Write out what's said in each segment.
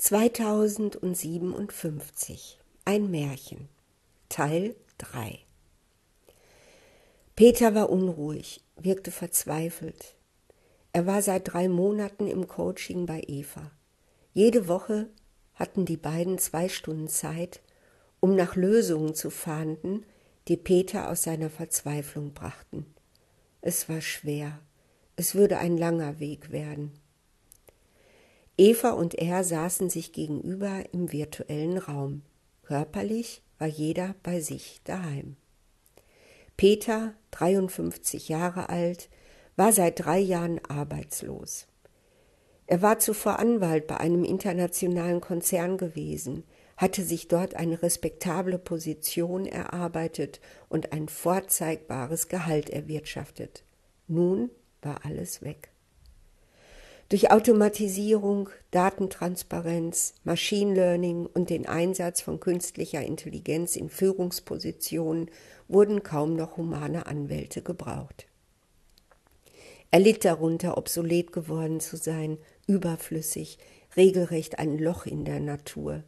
2057 Ein Märchen Teil 3 Peter war unruhig, wirkte verzweifelt. Er war seit drei Monaten im Coaching bei Eva. Jede Woche hatten die beiden zwei Stunden Zeit, um nach Lösungen zu fahnden, die Peter aus seiner Verzweiflung brachten. Es war schwer, es würde ein langer Weg werden. Eva und er saßen sich gegenüber im virtuellen Raum. Körperlich war jeder bei sich daheim. Peter, 53 Jahre alt, war seit drei Jahren arbeitslos. Er war zuvor Anwalt bei einem internationalen Konzern gewesen, hatte sich dort eine respektable Position erarbeitet und ein vorzeigbares Gehalt erwirtschaftet. Nun war alles weg. Durch Automatisierung, Datentransparenz, Machine Learning und den Einsatz von künstlicher Intelligenz in Führungspositionen wurden kaum noch humane Anwälte gebraucht. Er litt darunter, obsolet geworden zu sein, überflüssig, regelrecht ein Loch in der Natur.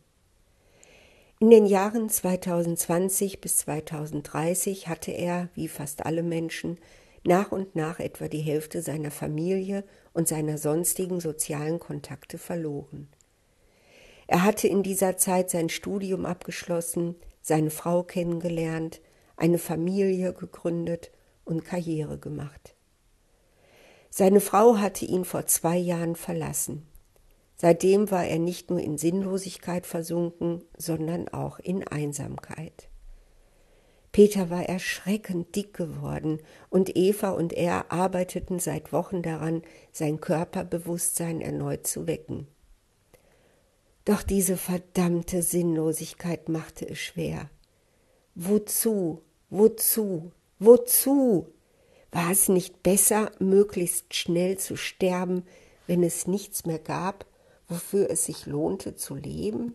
In den Jahren 2020 bis 2030 hatte er, wie fast alle Menschen, nach und nach etwa die Hälfte seiner Familie und seiner sonstigen sozialen Kontakte verloren. Er hatte in dieser Zeit sein Studium abgeschlossen, seine Frau kennengelernt, eine Familie gegründet und Karriere gemacht. Seine Frau hatte ihn vor zwei Jahren verlassen. Seitdem war er nicht nur in Sinnlosigkeit versunken, sondern auch in Einsamkeit. Peter war erschreckend dick geworden, und Eva und er arbeiteten seit Wochen daran, sein Körperbewusstsein erneut zu wecken. Doch diese verdammte Sinnlosigkeit machte es schwer. Wozu, wozu, wozu? War es nicht besser, möglichst schnell zu sterben, wenn es nichts mehr gab, wofür es sich lohnte zu leben?